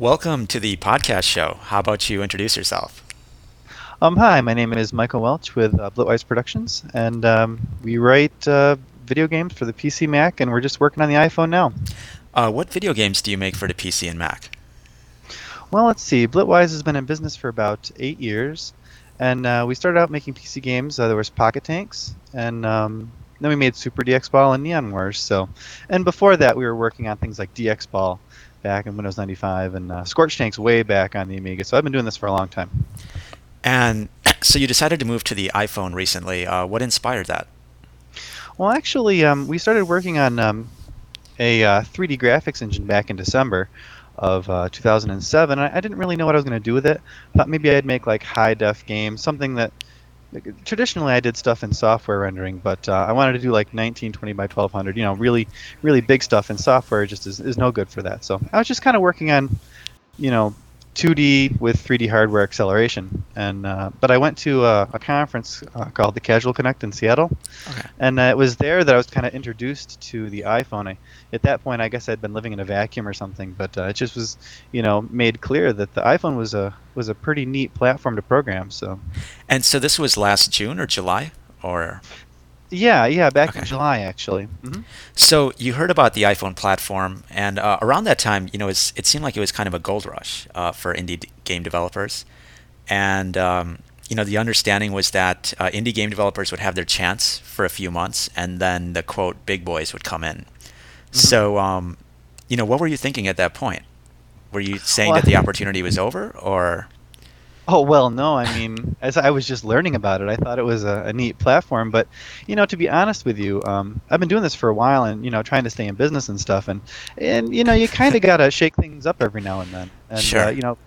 Welcome to the podcast show. How about you introduce yourself? Um, hi, my name is Michael Welch with uh, Blitwise Productions, and um, we write uh, video games for the PC Mac, and we're just working on the iPhone now. Uh, what video games do you make for the PC and Mac? Well, let's see. Blitwise has been in business for about eight years, and uh, we started out making PC games. Uh, there was Pocket Tanks, and um, then we made Super DX Ball and Neon Wars. So, and before that, we were working on things like DX Ball back in Windows 95 and uh, Scorch Tanks way back on the Amiga. So I've been doing this for a long time. And so you decided to move to the iPhone recently. Uh, what inspired that? Well, actually, um, we started working on um, a uh, 3D graphics engine back in December of uh, 2007. I, I, didn't really know what I was going to do with it. I thought maybe I'd make like high def games, something that traditionally I did stuff in software rendering, but uh, I wanted to do like 1920 by 1200. You know, really, really big stuff in software just is, is no good for that. So I was just kind of working on, you know, 2D with 3D hardware acceleration. And uh, but I went to a, a conference uh, called the Casual Connect in Seattle, okay. and uh, it was there that I was kind of introduced to the iPhone. I, at that point, I guess I'd been living in a vacuum or something, but uh, it just was, you know, made clear that the iPhone was a was a pretty neat platform to program. So. And so this was last June or July, or yeah, yeah, back okay. in July actually. Mm-hmm. So you heard about the iPhone platform, and uh, around that time, you know, it seemed like it was kind of a gold rush uh, for indie d- game developers, and um, you know, the understanding was that uh, indie game developers would have their chance for a few months, and then the quote big boys would come in. Mm-hmm. So, um, you know, what were you thinking at that point? Were you saying well, that the opportunity was over, or? Oh well, no. I mean, as I was just learning about it, I thought it was a, a neat platform. But you know, to be honest with you, um, I've been doing this for a while, and you know, trying to stay in business and stuff, and and you know, you kind of gotta shake things up every now and then. And sure. uh, you know,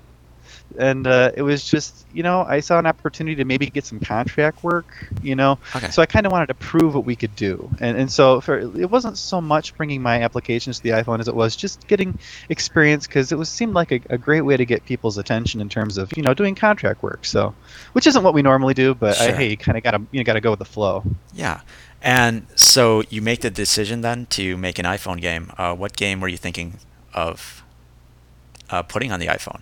and uh, it was just you know I saw an opportunity to maybe get some contract work you know? Okay. so I kind of wanted to prove what we could do. And and so for it wasn't so much bringing my applications to the iPhone as it was just getting experience because it was seemed like a, a, great way to get people's attention in terms of you know doing contract work. So which isn't what we normally do but sure. I, hey you kind of gotta you gotta go with the flow. Yeah. And so you make the decision then to make an iPhone game. Uh, what game were you thinking of uh, putting on the iPhone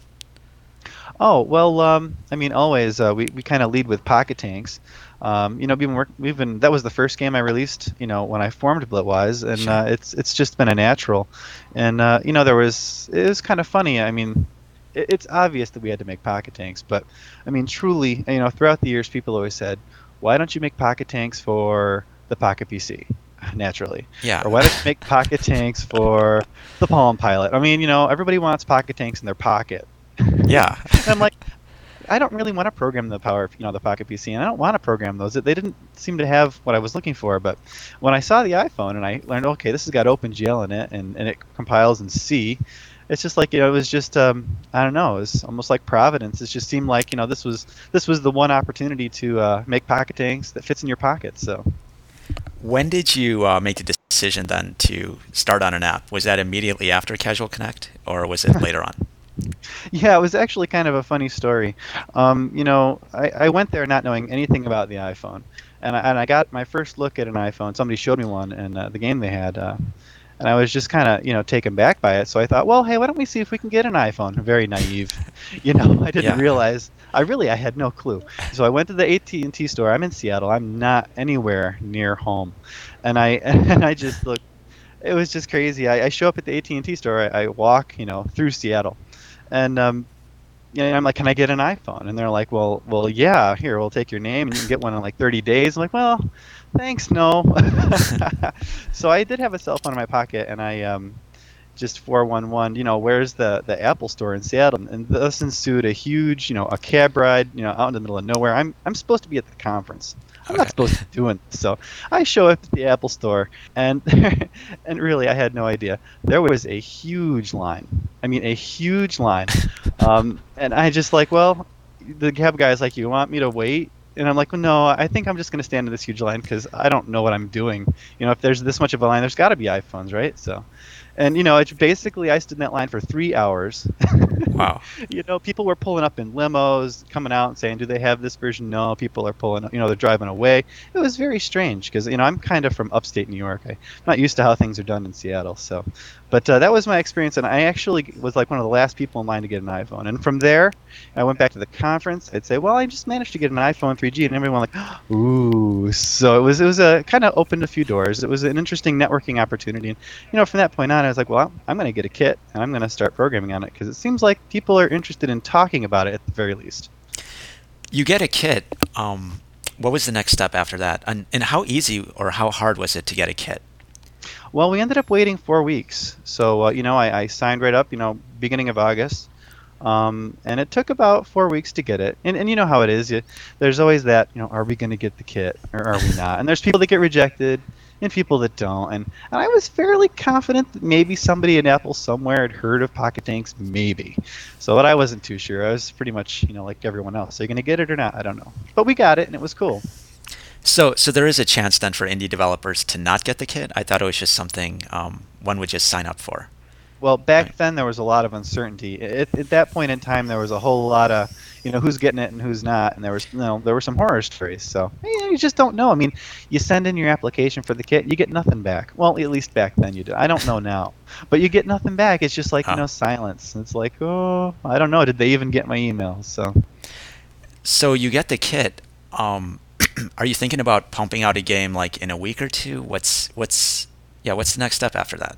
Oh well, um, I mean, always uh, we we kind of lead with pocket tanks. Um, you know, we've been work, we've been that was the first game I released. You know, when I formed Blitwise, and sure. uh, it's it's just been a natural. And uh, you know, there was it was kind of funny. I mean, it, it's obvious that we had to make pocket tanks, but I mean, truly, you know, throughout the years, people always said, "Why don't you make pocket tanks for the Pocket PC?" Naturally, yeah. Or why don't you make pocket tanks for the Palm Pilot? I mean, you know, everybody wants pocket tanks in their pocket. Yeah. I'm like, I don't really want to program the power, you know, the Pocket PC, and I don't want to program those. They didn't seem to have what I was looking for. But when I saw the iPhone and I learned, okay, this has got OpenGL in it, and, and it compiles in C. It's just like you know, it was just um, I don't know, it was almost like Providence. It just seemed like you know, this was this was the one opportunity to uh, make pocket tanks that fits in your pocket. So. When did you uh, make the decision then to start on an app? Was that immediately after Casual Connect, or was it later on? Yeah, it was actually kind of a funny story. Um, you know, I, I went there not knowing anything about the iPhone, and I, and I got my first look at an iPhone. Somebody showed me one, and uh, the game they had, uh, and I was just kind of you know taken back by it. So I thought, well, hey, why don't we see if we can get an iPhone? Very naive, you know. I didn't yeah. realize. I really I had no clue. So I went to the AT&T store. I'm in Seattle. I'm not anywhere near home, and I and I just looked. It was just crazy. I, I show up at the AT&T store. I, I walk, you know, through Seattle and um, you know, I'm like, can I get an iPhone? And they're like, well, well, yeah, here, we'll take your name and you can get one in like 30 days. I'm like, well, thanks, no. so I did have a cell phone in my pocket, and I um, just 411, you know, where's the, the Apple store in Seattle? And thus ensued a huge, you know, a cab ride, you know, out in the middle of nowhere. I'm, I'm supposed to be at the conference. I'm not supposed to be doing this. So I show up at the Apple store, and and really, I had no idea. There was a huge line. I mean, a huge line. Um, and I just like, well, the cab guy's like, you want me to wait? And I'm like, well, no, I think I'm just going to stand in this huge line because I don't know what I'm doing. You know, if there's this much of a line, there's got to be iPhones, right? So and you know, it's basically I stood in that line for three hours. wow. You know, people were pulling up in limos, coming out and saying, "Do they have this version?" No. People are pulling. You know, they're driving away. It was very strange because you know I'm kind of from upstate New York. I, am not used to how things are done in Seattle. So, But uh, that was my experience, and I actually was like one of the last people in line to get an iPhone. And from there, I went back to the conference. I'd say, "Well, I just managed to get an iPhone 3G," and everyone like, "Ooh!" So it was it was a kind of opened a few doors. It was an interesting networking opportunity. And you know, from that point on, I was like, "Well, I'm going to get a kit, and I'm going to start programming on it because it seems like people are interested in talking about it at the very least." You get a kit. Um, what was the next step after that? And, and how easy or how hard was it to get a kit? Well, we ended up waiting four weeks. So, uh, you know, I, I, signed right up, you know, beginning of August. Um, and it took about four weeks to get it. And, and you know how it is. You, there's always that, you know, are we going to get the kit or are we not? And there's people that get rejected and people that don't. And, and I was fairly confident that maybe somebody in Apple somewhere had heard of Pocket Tanks, maybe. So, but I wasn't too sure. I was pretty much, you know, like everyone else. Are you going to get it or not? I don't know. But we got it and it was cool. So, so there is a chance then for indie developers to not get the kit. I thought it was just something um, one would just sign up for. Well, back right. then there was a lot of uncertainty. At, at, that point in time, there was a whole lot of, you know, who's getting it and who's not, and there was, you know, there were some horror stories. So you just don't know. I mean, you send in your application for the kit, you get nothing back. Well, at least back then you did. I don't know now, but you get nothing back. It's just like huh. you know, silence. It's like, oh, I don't know. Did they even get my emails? So. So you get the kit. Um, are you thinking about pumping out a game like in a week or two? What's what's yeah? What's the next step after that?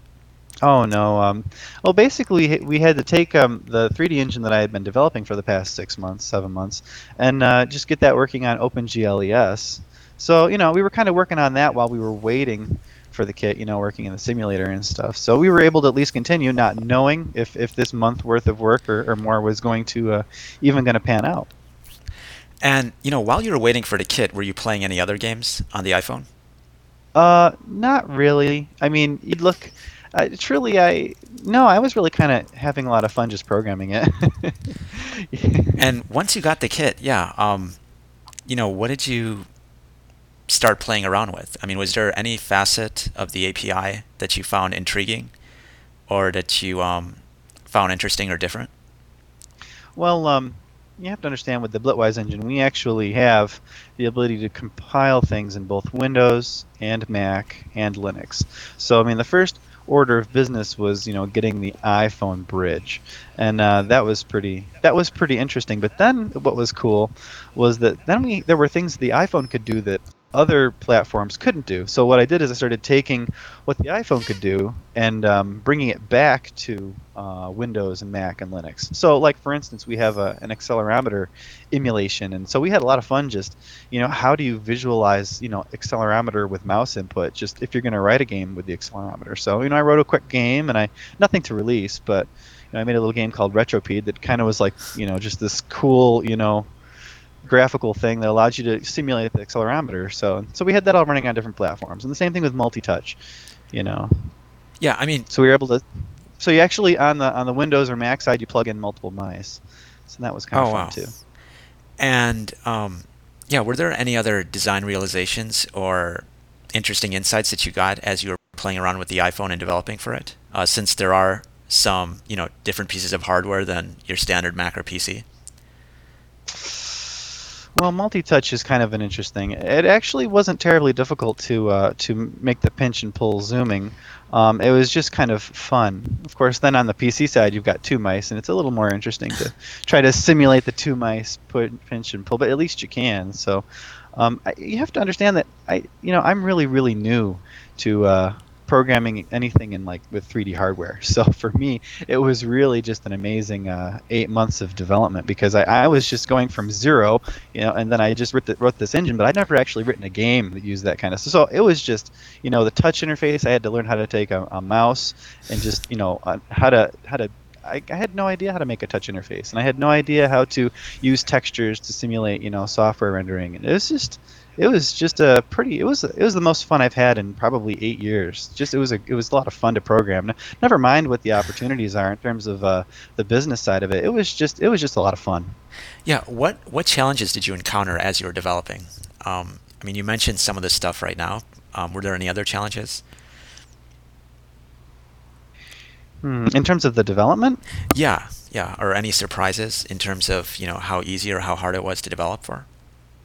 Oh no. Um, well, basically, we had to take um, the 3D engine that I had been developing for the past six months, seven months, and uh, just get that working on OpenGLES. So you know, we were kind of working on that while we were waiting for the kit, you know, working in the simulator and stuff. So we were able to at least continue, not knowing if, if this month worth of work or, or more was going to uh, even going to pan out. And you know, while you were waiting for the kit, were you playing any other games on the iPhone? Uh, not really. I mean, you'd look. Uh, truly, I no, I was really kind of having a lot of fun just programming it. and once you got the kit, yeah, um, you know, what did you start playing around with? I mean, was there any facet of the API that you found intriguing, or that you um, found interesting or different? Well, um, you have to understand with the Blitwise engine, we actually have the ability to compile things in both Windows and Mac and Linux. So, I mean, the first order of business was, you know, getting the iPhone bridge, and uh, that was pretty that was pretty interesting. But then, what was cool was that then we there were things the iPhone could do that other platforms couldn't do. So what I did is I started taking what the iPhone could do and um, bringing it back to uh, Windows and Mac and Linux. So like for instance, we have a, an accelerometer emulation, and so we had a lot of fun. Just you know, how do you visualize you know accelerometer with mouse input? Just if you're going to write a game with the accelerometer. So you know, I wrote a quick game, and I nothing to release, but you know, I made a little game called Retropede that kind of was like you know just this cool you know graphical thing that allows you to simulate the accelerometer. So so we had that all running on different platforms, and the same thing with multi-touch. You know. Yeah, I mean. So we were able to. So you actually on the on the Windows or Mac side, you plug in multiple mice. So that was kind of oh, fun wow. too. And um, yeah, were there any other design realizations or interesting insights that you got as you were playing around with the iPhone and developing for it? Uh, since there are some, you know, different pieces of hardware than your standard Mac or PC. Well, multi-touch is kind of an interesting. It actually wasn't terribly difficult to uh, to make the pinch and pull zooming. Um, it was just kind of fun. Of course, then on the PC side, you've got two mice, and it's a little more interesting to try to simulate the two mice put pinch and pull. But at least you can. So um, I, you have to understand that I, you know, I'm really really new to uh, programming anything in like with 3D hardware. So for me, it was really just an amazing uh, eight months of development because I, I, was just going from zero, you know, and then I just wrote, the, wrote this engine, but I'd never actually written a game that used that kind of stuff. So it was just, you know, the touch interface. I had to learn how to take a, a mouse and just, you know, uh, how to how to I, I, had no idea how to make a touch interface, and I had no idea how to use textures to simulate, you know, software rendering. And it was just, it was just a pretty it was it was the most fun I've had in probably eight years. Just it was a it was a lot of fun to program. Never mind what the opportunities are in terms of uh, the business side of it. It was just it was just a lot of fun. Yeah. What what challenges did you encounter as you were developing? Um, I mean, you mentioned some of this stuff right now. Um, were there any other challenges? Hmm. In terms of the development? Yeah, yeah. Or any surprises in terms of you know how easy or how hard it was to develop for?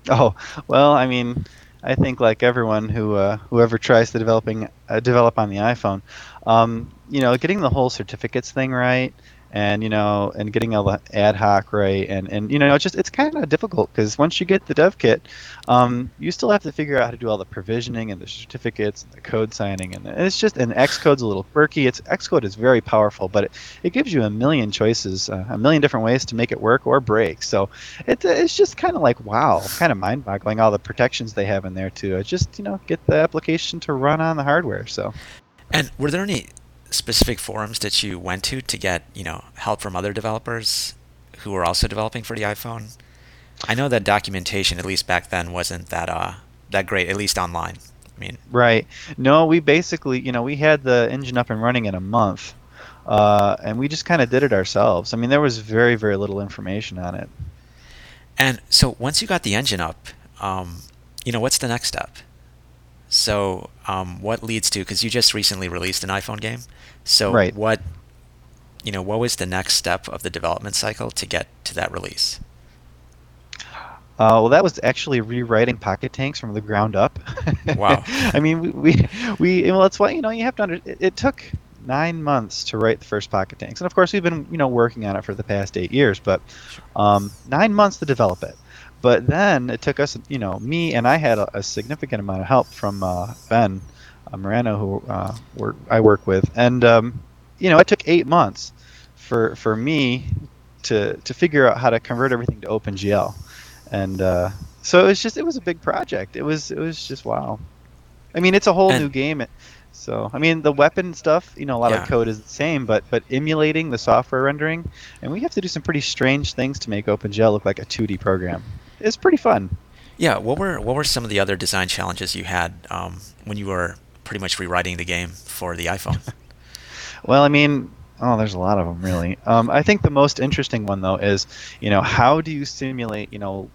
Oh well, I mean, I think like everyone who uh, whoever tries to developing uh, develop on the iPhone, um, you know, getting the whole certificates thing right, and you know, and getting the ad hoc right, and and you know, it's just it's kind of difficult because once you get the dev kit, um, you still have to figure out how to do all the provisioning and the certificates and the code signing, and it's just and Xcode's a little quirky. It's Xcode is very powerful, but it, it gives you a million choices, uh, a million different ways to make it work or break. So it, it's just kind of like wow, kind of mind-boggling all the protections they have in there too. Just you know get the application to run on the hardware. So. And were there any specific forums that you went to to get you know help from other developers who were also developing for the iPhone? I know that documentation, at least back then, wasn't that uh that great, at least online. I mean, right? No, we basically, you know, we had the engine up and running in a month, uh, and we just kind of did it ourselves. I mean, there was very, very little information on it. And so once you got the engine up, um, you know, what's the next step? So, um, what leads to? Because you just recently released an iPhone game. So, right. what, you know, what was the next step of the development cycle to get to that release? Uh, well, that was actually rewriting Pocket Tanks from the ground up. Wow. I mean, we, we, we well, that's why you know you have to under. It, it, took nine months to write the first Pocket Tanks, and of course we've been you know working on it for the past eight years, but um, nine months to develop it. But then it took us, you know, me and I had a, a significant amount of help from uh, Ben uh, Morano, who uh, work, I work with, and um, you know, it took eight months for for me to to figure out how to convert everything to OpenGL, and uh, so it was just it was a big project. It was it was just wow. I mean, it's a whole And- new game. So I mean, the weapon stuff, you know, a lot Yeah. of code is the same, but but emulating the software rendering, and we have to do some pretty strange things to make OpenGL look like a 2D program. It's pretty fun. Yeah. What were what were some of the other design challenges you had um, when you were pretty much rewriting the game for the iPhone? Well, I mean, oh, there's a lot of them really. Um, I think the most interesting one though is, you know, how do you simulate, you know,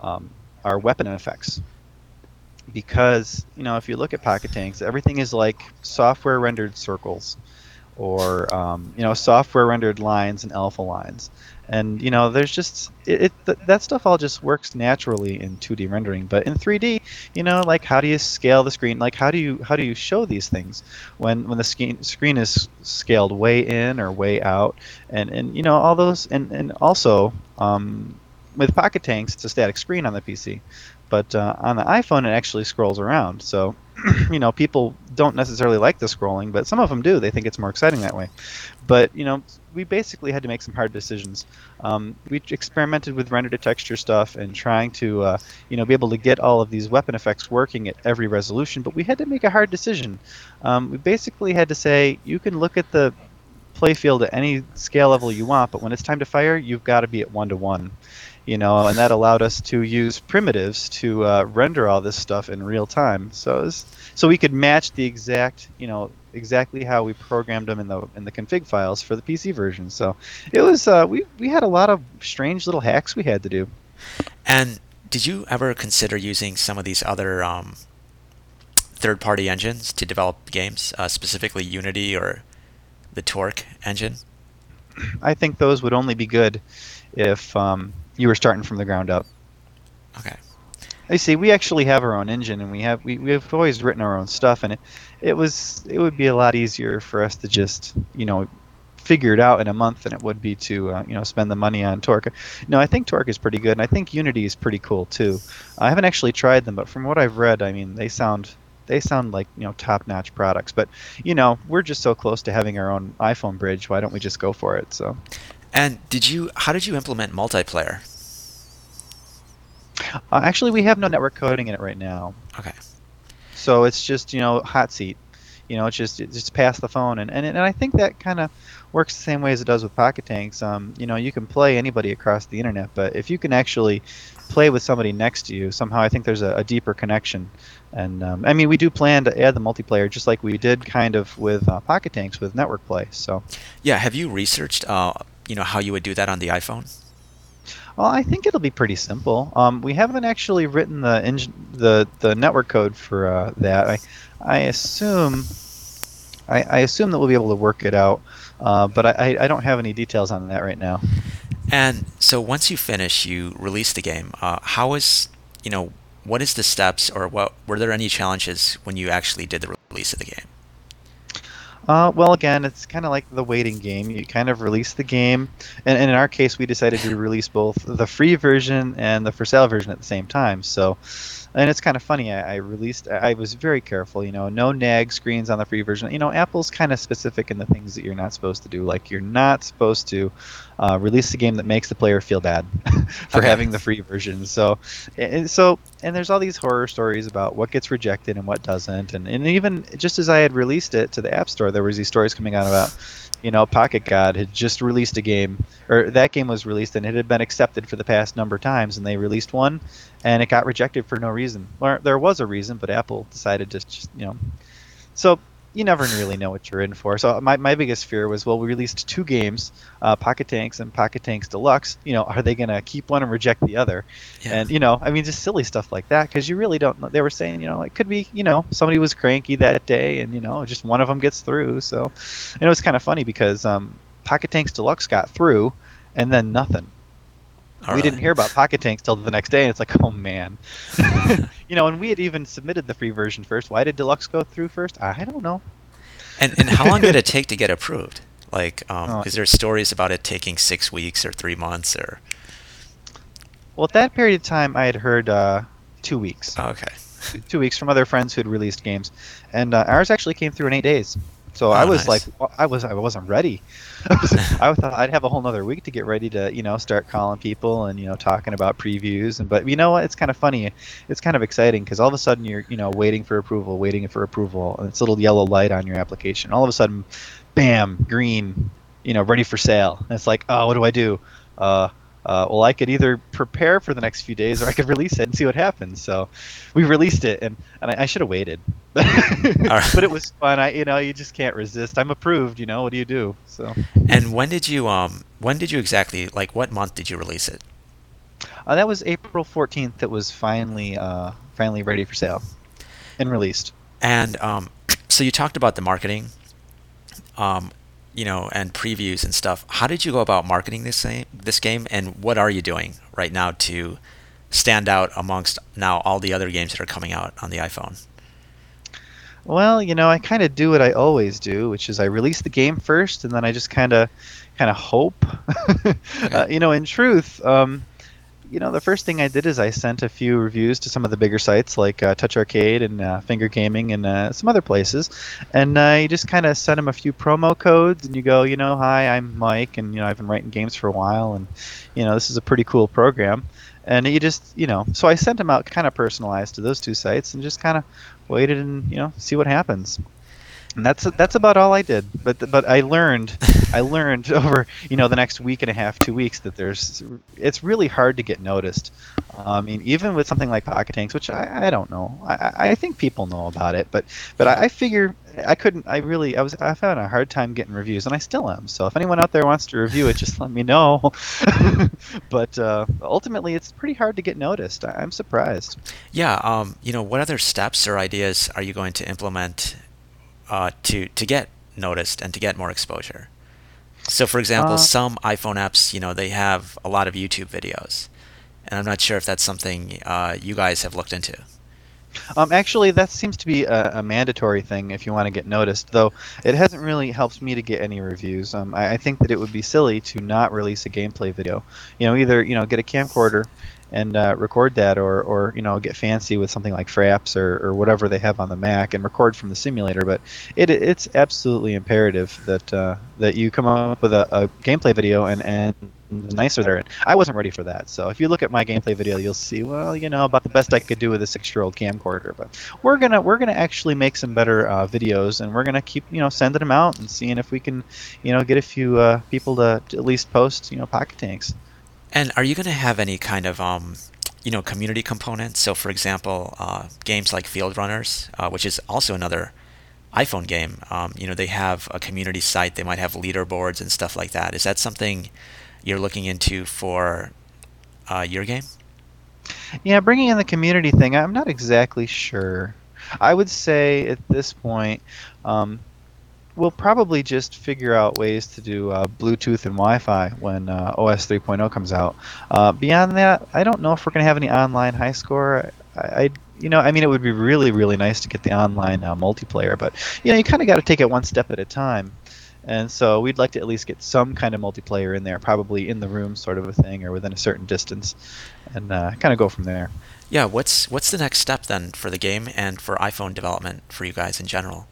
um, our weapon effects? Because you know, if you look at Pocket Tanks, everything is like software rendered circles, or um, you know, software rendered lines and alpha lines. And you know, there's just it, it th- that stuff all just works naturally in 2D rendering, but in 3D, you know, like how do you scale the screen? Like how do you how do you show these things when when the screen screen is scaled way in or way out, and and you know all those and and also um, with Pocket Tanks, it's a static screen on the PC, but uh, on the iPhone it actually scrolls around. So you know people don't necessarily like the scrolling, but some of them do. They think it's more exciting that way. But you know we basically had to make some hard decisions. Um, we experimented with render to texture stuff and trying to, uh, you know, be able to get all of these weapon effects working at every resolution. But we had to make a hard decision. Um, we basically had to say you can look at the playfield at any scale level you want, but when it's time to fire, you've got to be at one to one. You know, and that allowed us to use primitives to uh, render all this stuff in real time. So, was, so we could match the exact, you know, exactly how we programmed them in the in the config files for the PC version. So it was uh, we we had a lot of strange little hacks we had to do. And did you ever consider using some of these other um, third-party engines to develop games, uh, specifically Unity or the Torque engine? I think those would only be good if um, you were starting from the ground up. Okay. I see. We actually have our own engine, and we have we we've always written our own stuff, and it it was it would be a lot easier for us to just you know figure it out in a month than it would be to uh, you know spend the money on Torque. No, I think Torque is pretty good, and I think Unity is pretty cool too. I haven't actually tried them, but from what I've read, I mean they sound they sound like you know top notch products. But you know we're just so close to having our own iPhone bridge. Why don't we just go for it? So. And did you? How did you implement multiplayer? Uh, actually, we have no network coding in it right now. Okay. So it's just you know hot seat. You know, it's just it's just past the phone, and and, and I think that kind of works the same way as it does with Pocket Tanks. Um, you know, you can play anybody across the internet, but if you can actually play with somebody next to you, somehow I think there's a, a deeper connection. And um, I mean, we do plan to add the multiplayer just like we did kind of with uh, Pocket Tanks with network play. So. Yeah. Have you researched, uh, you know, how you would do that on the iPhone? Well, I think it'll be pretty simple. Um, we haven't actually written the engine, the the network code for uh, that. I I assume I, I assume that we'll be able to work it out, uh, but I, I don't have any details on that right now. And so once you finish, you release the game. Uh, how is, you know, what is the steps, or what were there any challenges when you actually did the release of the game? Uh, well, again, it's kind of like the waiting game. You kind of release the game, and, and, in our case, we decided to release both the free version and the for sale version at the same time. So, and it's kind of funny. I, I, released. I was very careful. You know, no nag screens on the free version. You know, Apple's kind of specific in the things that you're not supposed to do. Like you're not supposed to uh, release a game that makes the player feel bad for okay. having the free version. So, and so, and there's all these horror stories about what gets rejected and what doesn't. And, and even just as I had released it to the App Store, there was these stories coming out about you know, Pocket God had just released a game, or that game was released and it had been accepted for the past number of times, and they released one, and it got rejected for no reason. Or there was a reason, but Apple decided to just, you know. So you never really know what you're in for. So my, my biggest fear was, well, we released two games, uh, Pocket Tanks and Pocket Tanks Deluxe. You know, are they going to keep one and reject the other? Yeah. And you know, I mean, just silly stuff like that because you really don't know. They were saying, you know, it could be, you know, somebody was cranky that day, and you know, just one of them gets through. So, and it was kind of funny because um, Pocket Tanks Deluxe got through, and then nothing. All we right. didn't hear about Pocket Tanks till the next day, and it's like, oh man, you know. And we had even submitted the free version first. Why did Deluxe go through first? I don't know. And and how long did it take to get approved? Like, um, oh. is there stories about it taking six weeks or three months or? Well, at that period of time, I had heard uh, two weeks. Oh, okay. two weeks from other friends who had released games, and uh, ours actually came through in eight days. So oh, I was nice. like, I was, I wasn't ready. I thought I'd have a whole nother week to get ready to, you know, start calling people and you know talking about previews. And but you know what? It's kind of funny. It's kind of exciting because all of a sudden you're, you know, waiting for approval, waiting for approval, and it's a little yellow light on your application. All of a sudden, bam, green, you know, ready for sale. And it's like, oh, what do I do? Uh, uh, well, I could either prepare for the next few days or I could release it and see what happens. So we released it, and, and I, I should have waited, but it was fun. I you know you just can't resist. I'm approved. You know what do you do? So. And when did you um when did you exactly like what month did you release it? Uh, that was April 14th. That was finally uh, finally ready for sale and released. And um, so you talked about the marketing. Um, you know, and previews and stuff. How did you go about marketing this game, this game, and what are you doing right now to stand out amongst now all the other games that are coming out on the iPhone? Well, you know, I kind of do what I always do, which is I release the game first, and then I just kind of, kind of hope. okay. uh, you know, in truth, um, you know, the first thing I did is I sent a few reviews to some of the bigger sites like uh, Touch Arcade and uh, Finger Gaming and uh, some other places, and you just kind of send them a few promo codes, and you go, you know, hi, I'm Mike, and you know, I've been writing games for a while, and you know, this is a pretty cool program, and you just, you know, so I sent them out kind of personalized to those two sites, and just kind of waited and you know, see what happens and that's that's about all I did. But but I learned I learned over you know the next week and a half, two weeks that there's it's really hard to get noticed. I mean, even with something like Pocket Tanks, which I, I don't know, I, I think people know about it, but but I, I figure I couldn't. I really I was I found a hard time getting reviews, and I still am. So if anyone out there wants to review it, just let me know. but uh, ultimately, it's pretty hard to get noticed. I'm surprised. Yeah. Um. You know, what other steps or ideas are you going to implement uh, to to get noticed and to get more exposure. So, for example, uh, some iPhone apps, you know, they have a lot of YouTube videos, and I'm not sure if that's something uh, you guys have looked into. Um, actually, that seems to be a, a, mandatory thing if you want to get noticed. Though it hasn't really helped me to get any reviews. Um, I, I, think that it would be silly to not release a gameplay video. You know, either you know get a camcorder and uh, record that, or, or you know get fancy with something like Fraps or, or whatever they have on the Mac and record from the simulator. But it, it's absolutely imperative that uh, that you come up with a, a gameplay video and and nicer there. I wasn't ready for that. So if you look at my gameplay video, you'll see, well, you know, about the best I could do with a six-year-old camcorder. But we're gonna we're gonna actually make some better uh, videos, and we're gonna keep you know sending them out and seeing if we can you know get a few uh, people to, to, at least post you know pocket tanks. And are you going to have any kind of um, you know community components? So, for example, uh, games like Field Runners, uh, which is also another iPhone game, um, you know, they have a community site. They might have leaderboards and stuff like that. Is that something you're looking into for uh, your game? Yeah, bringing in the community thing, I'm not exactly sure. I would say at this point, um, we'll probably just figure out ways to do uh, Bluetooth and Wi-Fi when uh, OS 3.0 comes out. Uh, beyond that, I don't know if we're going to have any online high score. I, you know, I mean, it would be really, really nice to get the online uh, multiplayer, but you know, you kind of got to take it one step at a time. And so we'd like to at least get some kind of multiplayer in there, probably in the room sort of a thing, or within a certain distance, and uh, kind of go from there. Yeah, what's what's the next step then for the game and for iPhone development for you guys in general?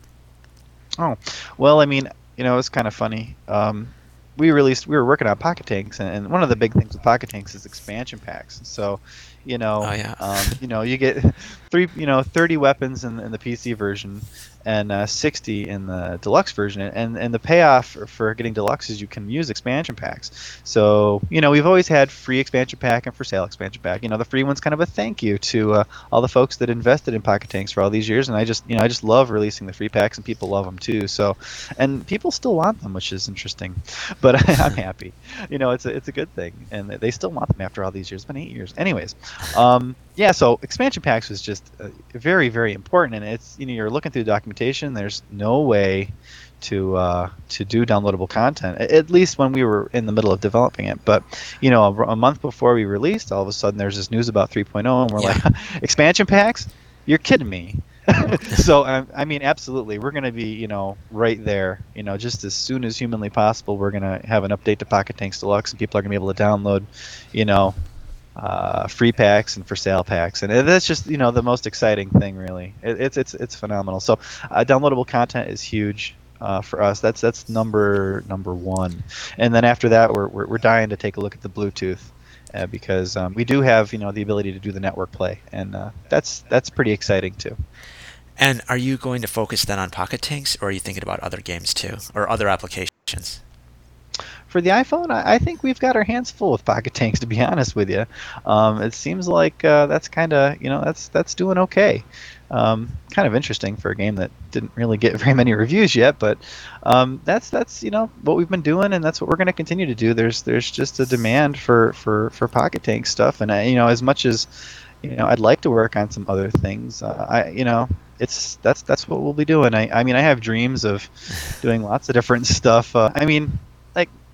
Oh, well, I mean, you know, it's kind of funny. Um, we released, we were working on Pocket Tanks, and, and, one of the big things with Pocket Tanks is expansion packs. So, you know, oh, yeah. um, you know, you get three, you know, 30 weapons in, in the PC version, and uh, 60 in the deluxe version. And and the payoff for, for, getting deluxe is you can use expansion packs. So you know we've always had free expansion pack and for sale expansion pack. You know the free one's kind of a thank you to uh, all the folks that invested in Pocket Tanks for all these years. And I just you know I just love releasing the free packs and people love them too. So and people still want them, which is interesting. But I'm happy. You know it's a it's a good thing, and they still want them after all these years. It's been eight years, anyways. Um, yeah, so expansion packs was just uh, very, very important, and it's you know you're looking through the documentation. There's no way to uh, to do downloadable content, at least when we were in the middle of developing it. But you know, a, a month before we released, all of a sudden there's this news about 3.0, and we're yeah. like, expansion packs? You're kidding me. so um, I mean, absolutely, we're going to be you know right there. You know, just as soon as humanly possible, we're going to have an update to Pocket Tanks Deluxe, and people are going to be able to download, you know, uh, free packs and for sale packs, and that's just you know the most exciting thing really. It, it's it's it's phenomenal. So uh, downloadable content is huge. Uh, for us, that's that's number number one, and then after that, we're, we're, we're dying to take a look at the Bluetooth, uh, because um, we do have you know the ability to do the network play, and uh, that's that's pretty exciting too. And are you going to focus then on Pocket Tanks, or are you thinking about other games too, or other applications? For the iPhone, I, I, think we've got our hands full with Pocket Tanks. To be honest with you, um, it seems like uh, that's kind of you know that's that's doing okay. Um, kind of interesting for a game that didn't really get very many reviews yet, but um, that's that's you know what we've been doing, and that's what we're going to continue to do. There's there's just a demand for for for Pocket Tank stuff, and I, you know as much as you know I'd like to work on some other things, uh, I you know it's that's that's what we'll be doing. I, I mean I have dreams of doing lots of different stuff. Uh, I mean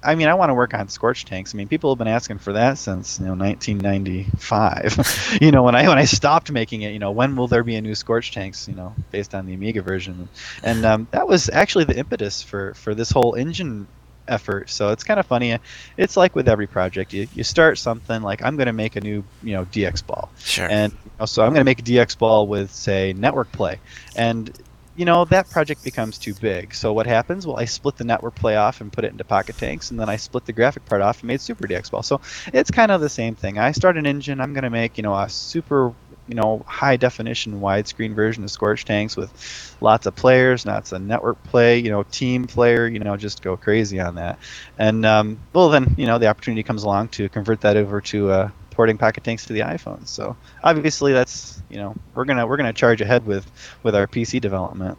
I mean, I want to work on scorch tanks. I mean, people have been asking for that since you know 1995. you know, when I when I stopped making it, you know, when will there be a new scorch tanks? You know, based on the Amiga version, and um, that was actually the impetus for for this whole engine effort. So it's kind of funny. It's like with every project, you, you start something like I'm going to make a new you know DX ball, sure, and you know, so I'm going to make a DX ball with say network play, and you know, that project becomes too big. So what happens? Well, I split the network play off and put it into Pocket Tanks, and then I split the graphic part off and made Super DX Ball. So it's kind of the same thing. I start an engine. I'm going to make, you know, a super, you know, high definition widescreen version of Scorch Tanks with lots of players, lots of network play, you know, team player, you know, just go crazy on that. And um, well, then, you know, the opportunity comes along to convert that over to a porting Pocket Tanks to the iPhone. So obviously, that's you know we're gonna we're gonna charge ahead with with our PC development.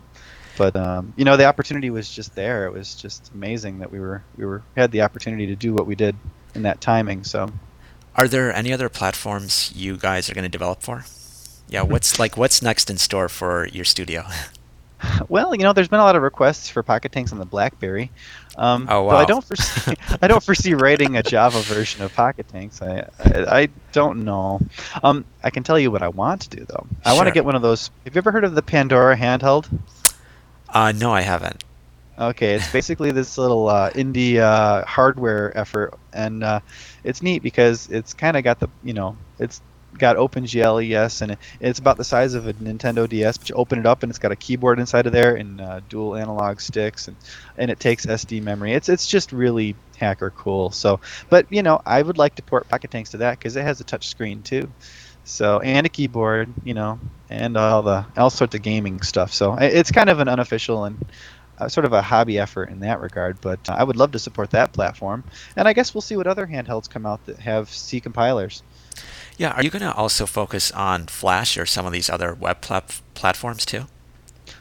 But um, you know the opportunity was just there. It was just amazing that we were we were had the opportunity to do what we did in that timing. So, are there any other platforms you guys are going to develop for? Yeah, what's like what's next in store for your studio? Well, you know, there's been a lot of requests for Pocket Tanks on the BlackBerry. Um, oh wow! I don't foresee I don't foresee writing a Java version of Pocket Tanks. I I, I don't know. Um, I can tell you what I want to do though. I want to get one of those. Have you ever heard of the Pandora handheld? Uh, no, I haven't. Okay, it's basically this little uh, indie uh, hardware effort, and uh, it's neat because it's kind of got the you know it's got OpenGL ES, and it's about the size of a Nintendo DS. But you open it up, and it's got a keyboard inside of there and uh, dual analog sticks, and and it takes SD memory. It's it's just really hacker cool. So, but you know, I would like to port Pocket Tanks to that because it has a touch screen too. So and a keyboard, you know, and all the all sorts of gaming stuff. So it's kind of an unofficial and uh, sort of a hobby effort in that regard. But uh, I would love to support that platform, and I guess we'll see what other handhelds come out that have C compilers. Yeah, are you going to also focus on Flash or some of these other web plat- platforms too?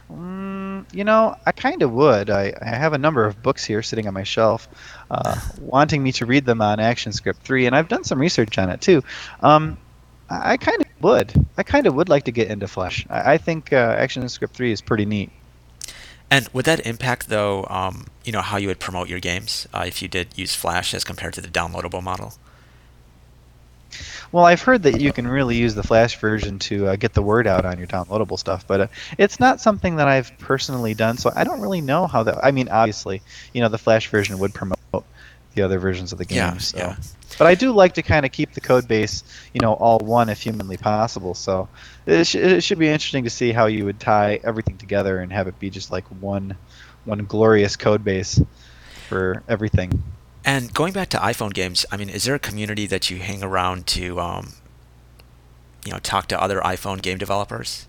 Mm, you know, I kind of would. I, I have a number of books here sitting on my shelf, uh, wanting me to read them on ActionScript 3, and I've done some research on it too. Um, I, I kind of would. I kind of would like to get into Flash. I, I think uh, ActionScript 3 is pretty neat. And would that impact, though, um, you know, how you would promote your games uh, if you did use Flash as compared to the downloadable model? Well, I've heard that you can really use the Flash version to uh, get the word out on your downloadable stuff, but uh, it's not something that I've personally done, so I don't really know how that. I mean, obviously, you know, the Flash version would promote the other versions of the game. Yeah, so. yeah. But I do like to kind of keep the code base, you know, all one if humanly possible. So it, sh- it should be interesting to see how you would tie everything together and have it be just like one, one glorious code base for everything. And going back to iPhone games, I mean, is there a community that you hang around to, um, you know, talk to other iPhone game developers,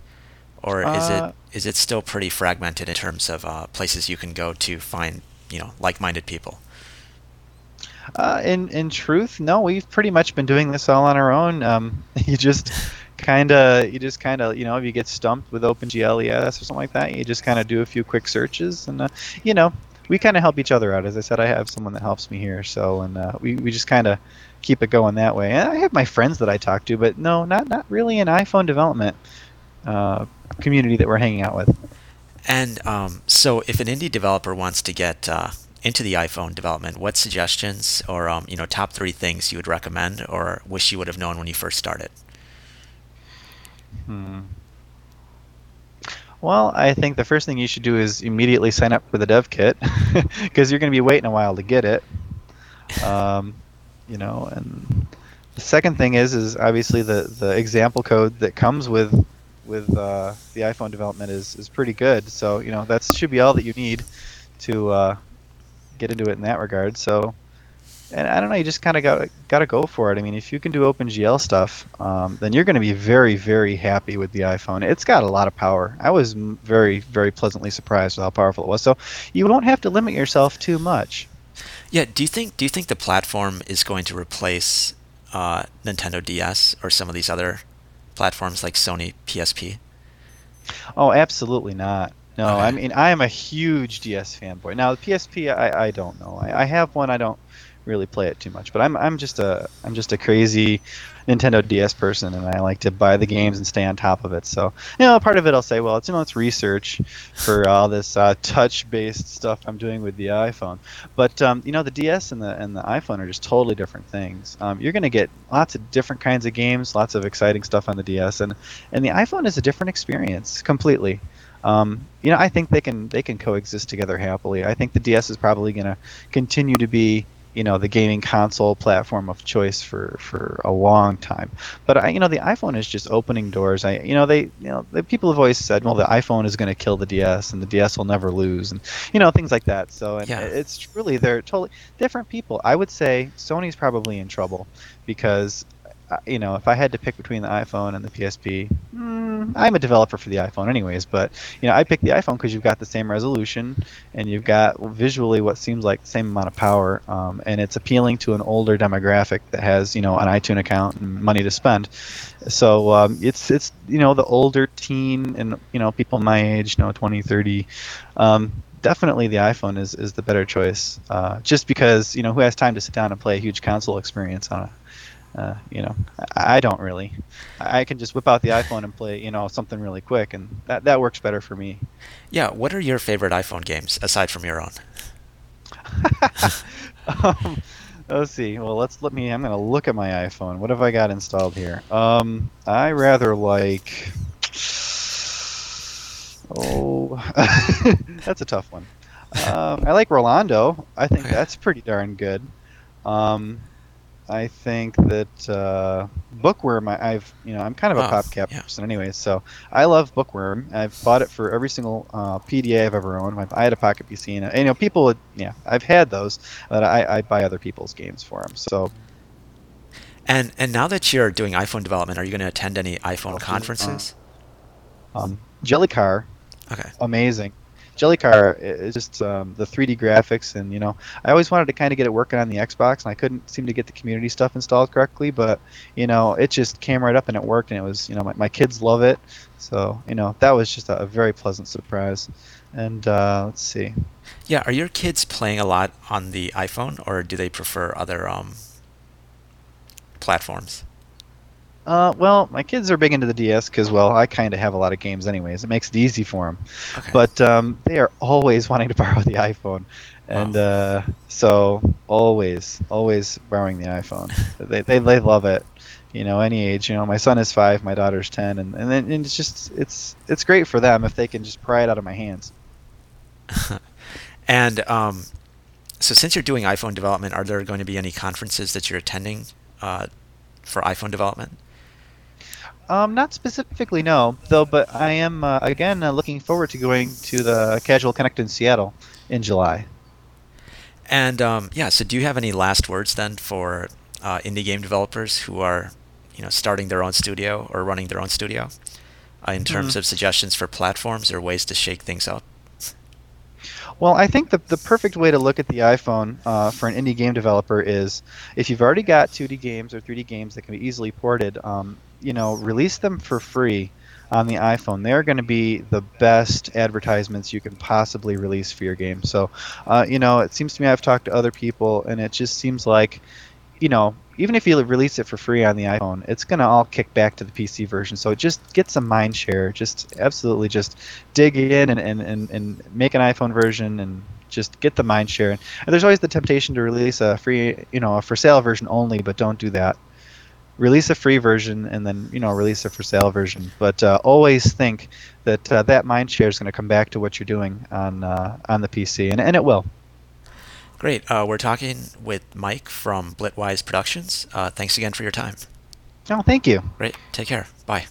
or is Uh, it is it still pretty fragmented in terms of uh, places you can go to find, you know, like-minded people? Uh, in in truth, no, we've pretty much been doing this all on our own. Um, you just kind of you just kind of you know if you get stumped with OpenGL ES or something like that, you just kind of do a few quick searches and uh, you know we kind of help each other out. As I said, I have someone that helps me here, so and uh, we we just kind of keep it going that way. And I have my friends that I talk to, but no, not not really an iPhone development uh, community that we're hanging out with. And um, so, if an indie developer wants to get uh, into the iPhone development, what suggestions or um, you know top three things you would recommend or wish you would have known when you first started? Hmm. Well, I think the first thing you should do is immediately sign up for the dev kit because you're going to be waiting a while to get it. Um, you know, and the second thing is is obviously the the example code that comes with with uh, the iPhone development is is pretty good. So you know that should be all that you need to uh, get into it in that regard. So and I don't know, you just kind of got got to go for it. I mean, if you can do OpenGL stuff, um, then you're going to be very, very happy with the iPhone. It's got a lot of power. I was very, very pleasantly surprised with how powerful it was. So you don't have to limit yourself too much. Yeah, do you think do you think the platform is going to replace uh, Nintendo DS or some of these other platforms like Sony PSP? Oh, absolutely not. No, Okay. I mean I am a huge DS fanboy. Now the PSP, I, I don't know. I, I have one. I don't really play it too much, but I'm I'm just a I'm just a crazy Nintendo DS person, and I like to buy the games and stay on top of it. So you know, part of it I'll say, well, it's you know it's research for all this uh, touch-based stuff I'm doing with the iPhone. But um, you know, the DS and the and the iPhone are just totally different things. Um, you're going to get lots of different kinds of games, lots of exciting stuff on the DS, and and the iPhone is a different experience completely. Um, you know, I think they can they can coexist together happily. I think the DS is probably going to continue to be you know the gaming console platform of choice for for a long time. But I, you know, the iPhone is just opening doors. I, you know, they, you know, the people have always said, well, the iPhone is going to kill the DS, and the DS will never lose, and you know, things like that. So, and Yeah. it's truly they're totally different people. I would say Sony's probably in trouble because. You know, if I had to pick between the iPhone and the PSP, mm, I'm a developer for the iPhone, anyways. But you know, I picked the iPhone because you've got the same resolution and you've got visually what seems like the same amount of power, um, and it's appealing to an older demographic that has you know an iTunes account and money to spend. So um, it's it's you know the older teen and you know people my age, you know 20, 30. Um, definitely the iPhone is, is the better choice, uh, just because you know who has time to sit down and play a huge console experience on a uh, you know, I, I don't really. I I can just whip out the iPhone and play, you know, something really quick, and that that works better for me. Yeah, what are your favorite iPhone games aside from your own? um, let's see. Well, let's let me. I'm gonna look at my iPhone. What have I got installed here? Um, I rather like. Oh, that's a tough one. Um, I like Rolando. I think Okay. that's pretty darn good. Um, I think that uh, Bookworm. I, I've you know I'm kind of a Oh, PopCap yeah. person anyway, so I love Bookworm. I've bought it for every single uh, PDA I've ever owned. I've- I had a Pocket PC, and, uh, you know people. Would, yeah, I've had those, but I, I buy other people's games for them. So And and now that you're doing iPhone development, are you going to attend any iPhone Okay, conferences? um, Jellycar, Okay. amazing. Jellycar is just um, the 3D graphics, and you know, I always wanted to kind of get it working on the Xbox, and I couldn't seem to get the community stuff installed correctly. But you know, it just came right up and it worked, and it was you know, my, my kids love it, so you know, that was just a, a very pleasant surprise. And uh, let's see, Yeah, are your kids playing a lot on the iPhone, or do they prefer other um, platforms? Uh, well, my kids are big into the DS because, well, I kind of have a lot of games anyways. It makes it easy for them. Okay. But um, they are always wanting to borrow the iPhone, and uh, so always, always borrowing the iPhone. they, they they love it. You know, any age. You know, my son is five, my daughter's ten, and and, then, and it's just it's it's great for them if they can just pry it out of my hands. and um, so, since you're doing iPhone development, are there going to be any conferences that you're attending uh, for iPhone development? Um, not specifically, no. Though, but I am uh, again uh, looking forward to going to the Casual Connect in Seattle in July. And um, yeah, so do you have any last words then for uh, indie game developers who are, you know, starting their own studio or running their own studio, uh, in terms Mm. of suggestions for platforms or ways to shake things up? Well, I think the, the perfect way to look at the iPhone uh, for an indie game developer is if you've already got 2D games or 3D games that can be easily ported, um, you know, release them for free on the iPhone. They're going to be the best advertisements you can possibly release for your game. So, uh, you know, it seems to me I've talked to other people, and it just seems like, you know, even if you release it for free on the iPhone, it's going to all kick back to the PC version. So just get some mind share. Just absolutely just dig in and, and, and, and make an iPhone version and just get the mind share. And there's always the temptation to release a free, you know, a for sale version only, but don't do that. Release a free version and then, you know, release a for sale version. But uh, always think that uh, that mind share is going to come back to what you're doing on uh, on the PC, and, and it will. Great. Uh, we're talking with Mike from Blitwise Productions. Uh, thanks again for your time. Oh, thank you. Great. Take care. Bye.